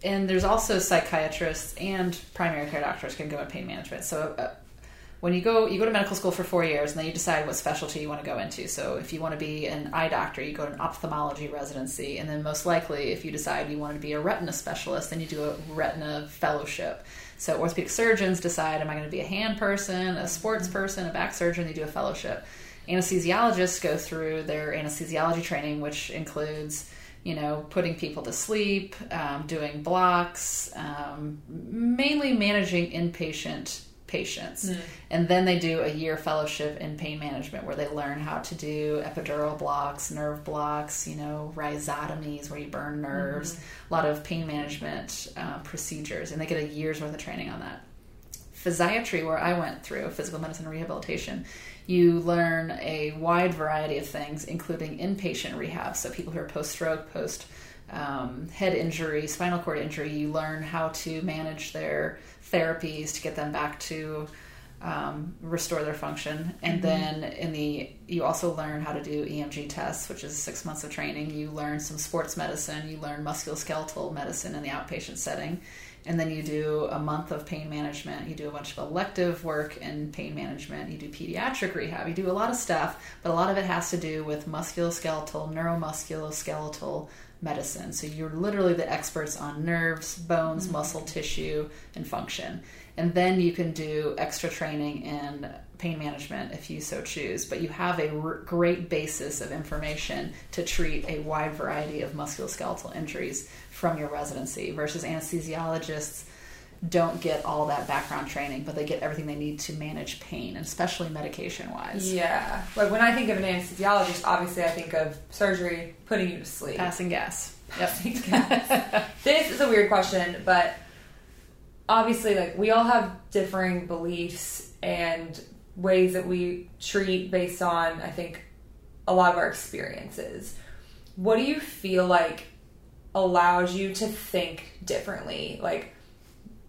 and there's also psychiatrists and primary care doctors can go in pain management. So uh, when you go you go to medical school for 4 years and then you decide what specialty you want to go into. So if you want to be an eye doctor, you go to an ophthalmology residency and then most likely if you decide you want to be a retina specialist, then you do a retina fellowship. So orthopedic surgeons decide am I going to be a hand person, a sports person, a back surgeon, they do a fellowship anesthesiologists go through their anesthesiology training, which includes, you know, putting people to sleep, um, doing blocks, um, mainly managing inpatient patients. And then they do a year fellowship in pain management where they learn how to do epidural blocks, nerve blocks, you know, rhizotomies where you burn nerves, a lot of pain management uh, procedures. And they get a year's worth of training on that. Physiatry, where I went through physical medicine and rehabilitation, you learn a wide variety of things, including inpatient rehab. So people who are post stroke, post um, head injury, spinal cord injury, you learn how to manage their therapies to get them back to um, restore their function. And then in the you also learn how to do EMG tests, which is six months of training. You learn some sports medicine. You learn musculoskeletal medicine in the outpatient setting. And then you do a month of pain management. You do a bunch of elective work in pain management. You do pediatric rehab. You do a lot of stuff, but a lot of it has to do with musculoskeletal, neuromusculoskeletal medicine. So you're literally the experts on nerves, bones, mm-hmm. muscle tissue, and function. And then you can do extra training in pain management if you so choose. But you have a r- great basis of information to treat a wide variety of musculoskeletal injuries from your residency versus anesthesiologists don't get all that background training, but they get everything they need to manage pain, and especially medication wise. Yeah. Like when I think of an anesthesiologist, obviously I think of surgery, putting you to sleep. Passing gas. Passing Yep. this is a weird question, but obviously, like we all have differing beliefs and ways that we treat based on, I think, a lot of our experiences. What do you feel like allows you to think differently? Like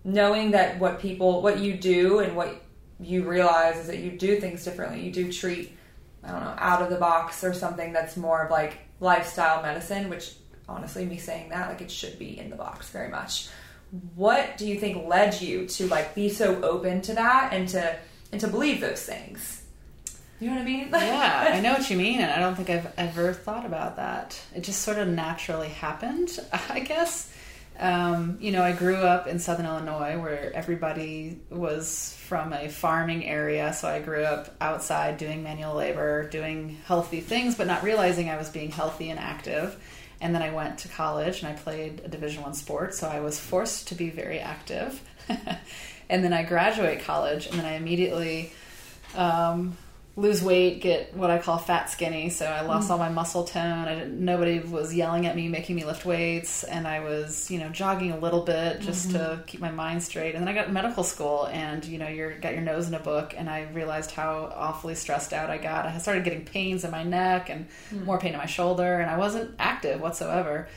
knowing that what people, what you do, and what you realize is that you do things differently. You do treat, I don't know, out of the box or something that's more of like lifestyle medicine, which honestly, me saying that, like it should be in the box very much. What do you think led you to like be so open to that and to and to believe those things? You know what I mean? yeah, *laughs* I know what you mean, and I don't think I've ever thought about that. It just sort of naturally happened, *laughs* I guess. Um, you know, I grew up in Southern Illinois where everybody was from a farming area, so I grew up outside doing manual labor, doing healthy things, but not realizing I was being healthy and active. And then I went to college and I played a Division One sport, so I was forced to be very active. *laughs* and then I graduate college, and then I immediately um, lose weight, get what I call fat skinny. So I lost mm. all my muscle tone. I didn't, nobody was yelling at me, making me lift weights, and I was, you know, jogging a little bit just to mm-hmm. keep my mind straight. And then I got to medical school, and you know, you're got your nose in a book, and I realized how awfully stressed out I got. I started getting pains in my neck and mm. more pain in my shoulder, and I wasn't active whatsoever.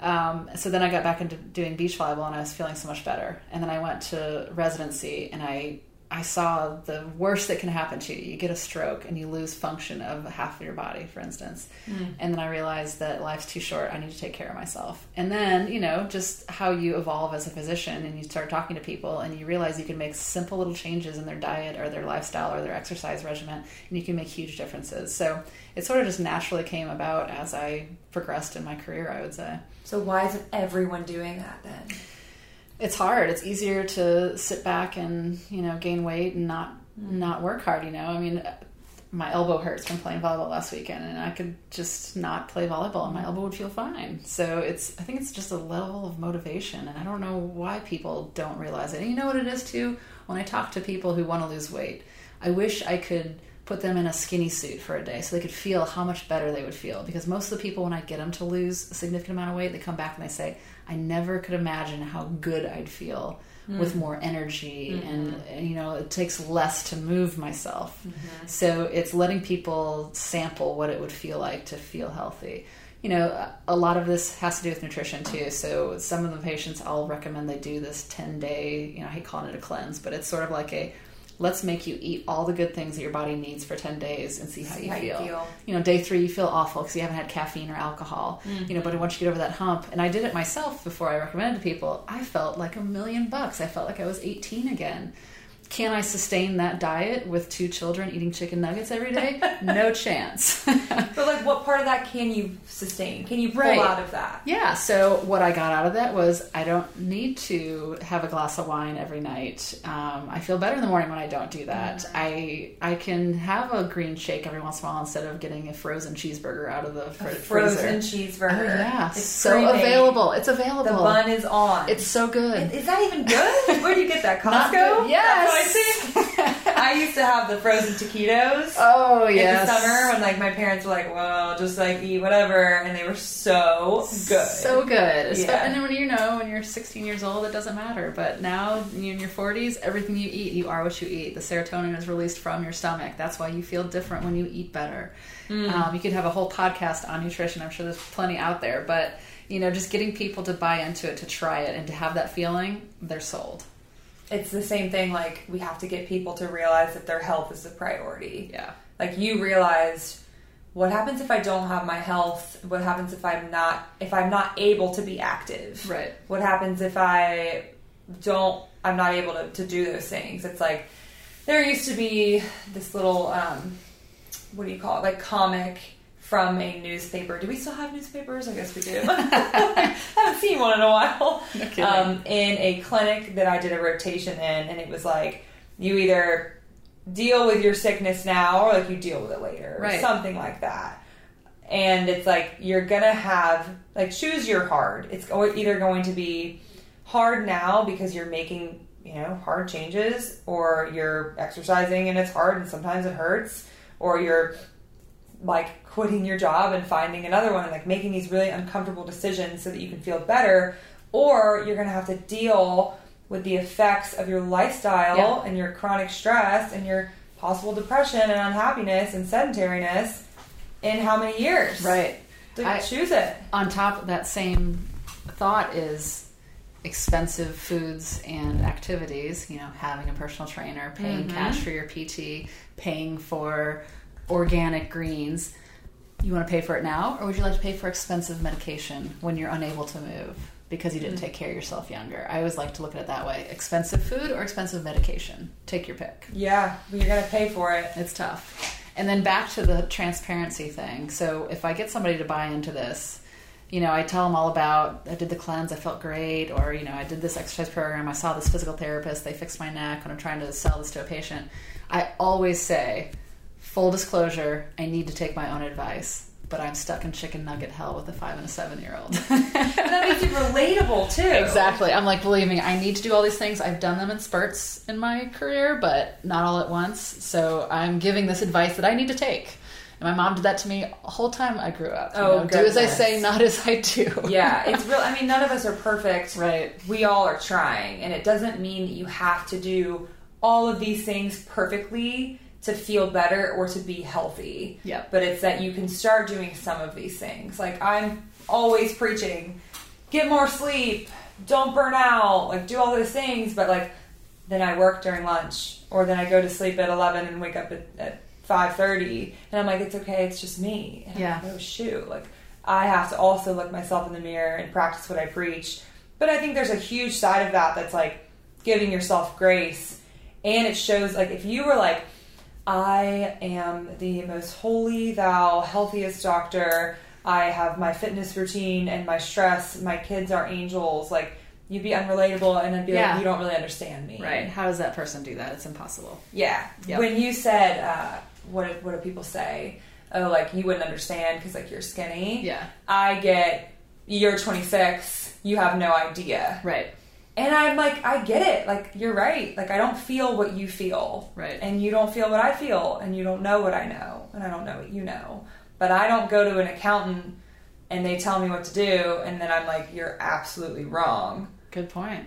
Um, so then I got back into doing beach volleyball, and I was feeling so much better. And then I went to residency, and I I saw the worst that can happen to you. You get a stroke and you lose function of half of your body, for instance. Hmm. And then I realized that life's too short. I need to take care of myself. And then, you know, just how you evolve as a physician and you start talking to people and you realize you can make simple little changes in their diet or their lifestyle or their exercise regimen and you can make huge differences. So it sort of just naturally came about as I progressed in my career, I would say. So why isn't everyone doing that then? It's hard. It's easier to sit back and you know gain weight and not mm. not work hard. You know, I mean, my elbow hurts from playing volleyball last weekend, and I could just not play volleyball, and my mm. elbow would feel fine. So it's I think it's just a level of motivation, and I don't know why people don't realize it. And you know what it is too. When I talk to people who want to lose weight, I wish I could put them in a skinny suit for a day so they could feel how much better they would feel because most of the people when i get them to lose a significant amount of weight they come back and they say i never could imagine how good i'd feel hmm. with more energy and, mm-hmm. and, you know it takes less to move myself. Mm-hmm. So it's letting people sample what it would feel like to feel healthy. You know a lot of this has to do with nutrition too. So some of the patients i'll recommend they do this 10 day you know i hate calling it a cleanse but it's sort of like a let's make you eat all the good things that your body needs for 10 days and see how, See you, how you feel. feel. you know day three you feel awful because you haven't had caffeine or alcohol you know but once you get over that hump and i did it myself before i recommended to people i felt like a million bucks i felt like i was 18 again can I sustain that diet with two children eating chicken nuggets every day? *laughs* No chance. *laughs* But like, what part of that can you sustain? Can you pull Right. out of that? Yeah, so what I got out of that was I don't need to have a glass of wine every night. Um, I feel better in the morning when I don't do that. I I can have a green shake every once in a while instead of getting a frozen cheeseburger out of the fr- Frozen cheeseburger. Oh, yeah, It's so pre-made. available. It's available. The bun is on. It's so good. Is that even good? *laughs* Where do you get that? Costco? Yes. *laughs* I used to have the frozen taquitos. Oh in the summer when like my parents were like, "Well, just like eat whatever," and they were so good. So good. Yeah. And then when you know when you're 16 years old, it doesn't matter. But now you're in your 40s, everything you eat, you are what you eat. The serotonin is released from your stomach. That's why you feel different when you eat better. Mm. Um, you could have a whole podcast on nutrition. I'm sure there's plenty out there. But you know, just getting people to buy into it, to try it, and to have that feeling, they're sold. It's the same thing. Like we have to get people to realize that their health is a priority. Yeah. Like you realized, what happens if I don't have my health? What happens if I'm not if I'm not able to be active? Right. What happens if I don't? I'm not able to, to do those things. It's like there used to be this little um, what do you call it? Like comic from a newspaper. Do we still have newspapers? I guess we do. I *laughs* haven't seen one in a while. No um, in a clinic that I did a rotation in, and it was like you either deal with your sickness now or like you deal with it later, or Right. something like that. And it's like you're gonna have like choose your hard. It's either going to be hard now because you're making you know hard changes, or you're exercising and it's hard and sometimes it hurts, or you're like quitting your job and finding another one and like making these really uncomfortable decisions so that you can feel better or you're going to have to deal with the effects of your lifestyle Yeah. and your chronic stress and your possible depression and unhappiness and sedentariness in how many years Right. to I- choose it on top of that same thought is expensive foods and activities you know having a personal trainer paying Mm-hmm. cash for your pt paying for organic greens you want to pay for it now or would you like to pay for expensive medication when you're unable to move because you didn't Mm-hmm. take care of yourself younger i always like to look at it that way expensive food or expensive medication take your pick yeah but you're going to pay for it it's tough. And then back to the transparency thing. So if I get somebody to buy into this, you know, I tell them all about I did the cleanse, I felt great, or you know, I did this exercise program, I saw this physical therapist, they fixed my neck and I'm trying to sell this to a patient. I always say, full disclosure, I need to take my own advice, but I'm stuck in chicken nugget hell with a five and a seven year old. And *laughs* that makes you relatable too Exactly. I'm like, believe me, I need to do all these things. I've done them in spurts in my career, but not all at once. So I'm giving this advice that I need to take. And my mom did that to me the whole time I grew up. You Oh, know, do as I say, not as I do. yeah it's real i mean none of us are perfect Right. we all are trying and it doesn't mean that you have to do all of these things perfectly to feel better or to be healthy. Yep. but it's that you can start doing some of these things. Like i'm always preaching get more sleep. Don't burn out. Like do all those things. But like then i work during lunch or then i go to sleep at 11 and wake up at, at 5.30 and i'm like it's okay. It's just me. And Yeah. like, oh shoot. Like i have to also look myself in the mirror and practice what i preach. But i think there's a huge side of that that's like giving yourself grace. And it shows like if you were like i am the most holy thou healthiest doctor i have my fitness routine and my stress my kids are angels like you'd be unrelatable and i'd be Yeah. like you don't really understand me Right. How does that person do that? It's impossible. yeah. Yep. When you said, uh, what, what do people say? Oh, like you wouldn't understand because like you're skinny. Yeah. I get, you're 26, you have no idea. Right. And I'm like, I get it. Like, you're right. Like, I don't feel what you feel. Right. And you don't feel what I feel. And you don't know what I know. And I don't know what you know. But I don't go to an accountant and they tell me what to do. And then I'm like, you're absolutely wrong. Good point.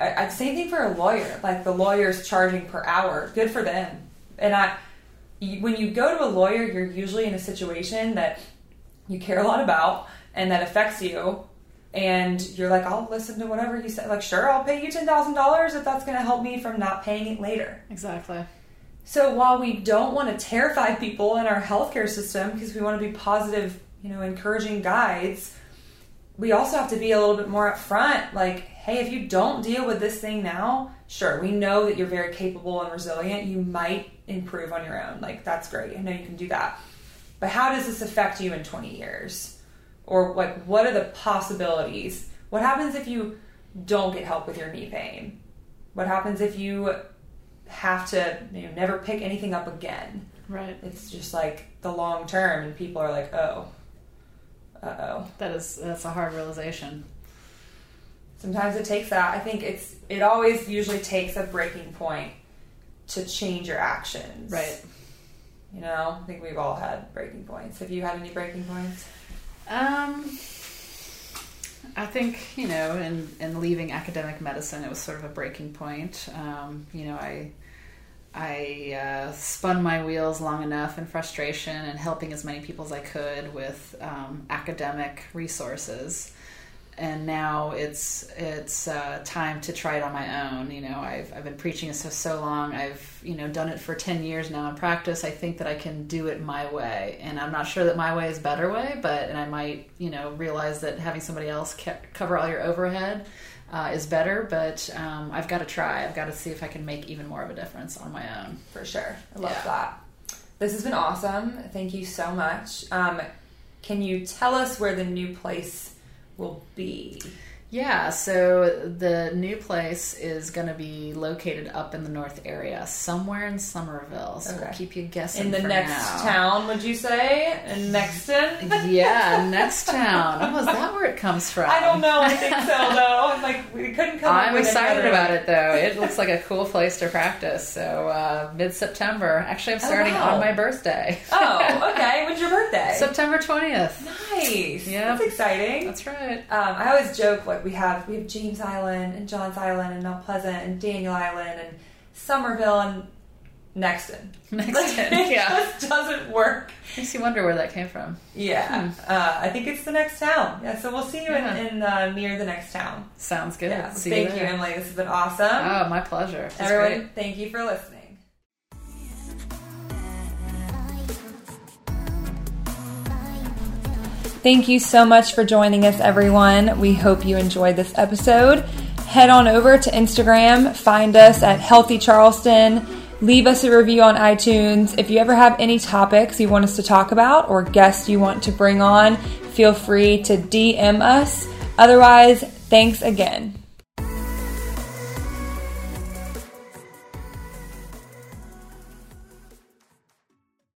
I, I, same thing for a lawyer. Like the lawyer's charging per hour. Good for them. And I, when you go to a lawyer, you're usually in a situation that you care a lot about and that affects you. And you're like, I'll listen to whatever you say. Like, sure, I'll pay you ten thousand dollars if that's going to help me from not paying it later. Exactly. So while we don't want to terrify people in our healthcare system because we want to be positive, you know, encouraging guides, we also have to be a little bit more upfront. Like, hey, if you don't deal with this thing now, sure, we know that you're very capable and resilient. You might improve on your own. Like, that's great. I know you can do that. But how does this affect you in 20 years? Or like, what are the possibilities? What happens if you don't get help with your knee pain? What happens if you have to you know, never pick anything up again? Right. It's just like the long term, and people are like, oh, uh oh. That is that's a hard realization. Sometimes it takes that. I think it's it always usually takes a breaking point to change your actions. Right. You know, I think we've all had breaking points. Have you had any breaking points? Um, I think you know, in in leaving academic medicine, it was sort of a breaking point. Um, you know, I I uh, spun my wheels long enough in frustration and helping as many people as I could with um, academic resources. And now it's it's uh, time to try it on my own. You know, I've I've been preaching this for so long. I've you know done it for ten years now in practice. I think that I can do it my way, and I'm not sure that my way is better way. But and I might you know realize that having somebody else ca- cover all your overhead uh, is better, but um, I've got to try. I've got to see if I can make even more of a difference on my own. For sure. I love Yeah. that. This has been awesome. Thank you so much. Um, can you tell us where the new place will be? Yeah, so the new place is going to be located up in the north area, somewhere in Summerville. So we'll Okay. keep you guessing In the next now. town, would you say? In Nexton? *laughs* yeah, next town. Oh, is that where it comes from? I don't know. I think so, though. I'm like, we couldn't come I'm excited about it though. It looks like a cool place to practice. So uh, mid September. Actually, I'm Oh, starting wow. on my birthday. Oh, okay. When's your birthday? *laughs* September 20th. nice. Yeah. That's exciting. That's right. Um, I always joke like we have we have James Island and Johns Island and Mount Pleasant and Daniel Island and Summerville and Nexton. *laughs* Nexton, Like, *laughs* it yeah. just doesn't work. Makes you wonder where that came from. Yeah, uh, I think it's the next town. Yeah, so we'll see you Yeah. in, in uh, near the next town. Sounds good. Yeah, See thank you, you. Emily. This has been awesome. Oh, my pleasure. It's Everyone, thank you for listening. Thank you so much for joining us, everyone. We hope you enjoyed this episode. Head on over to Instagram, find us at Healthy Charleston, leave us a review on iTunes. If you ever have any topics you want us to talk about or guests you want to bring on, feel free to DM us. Otherwise, thanks again.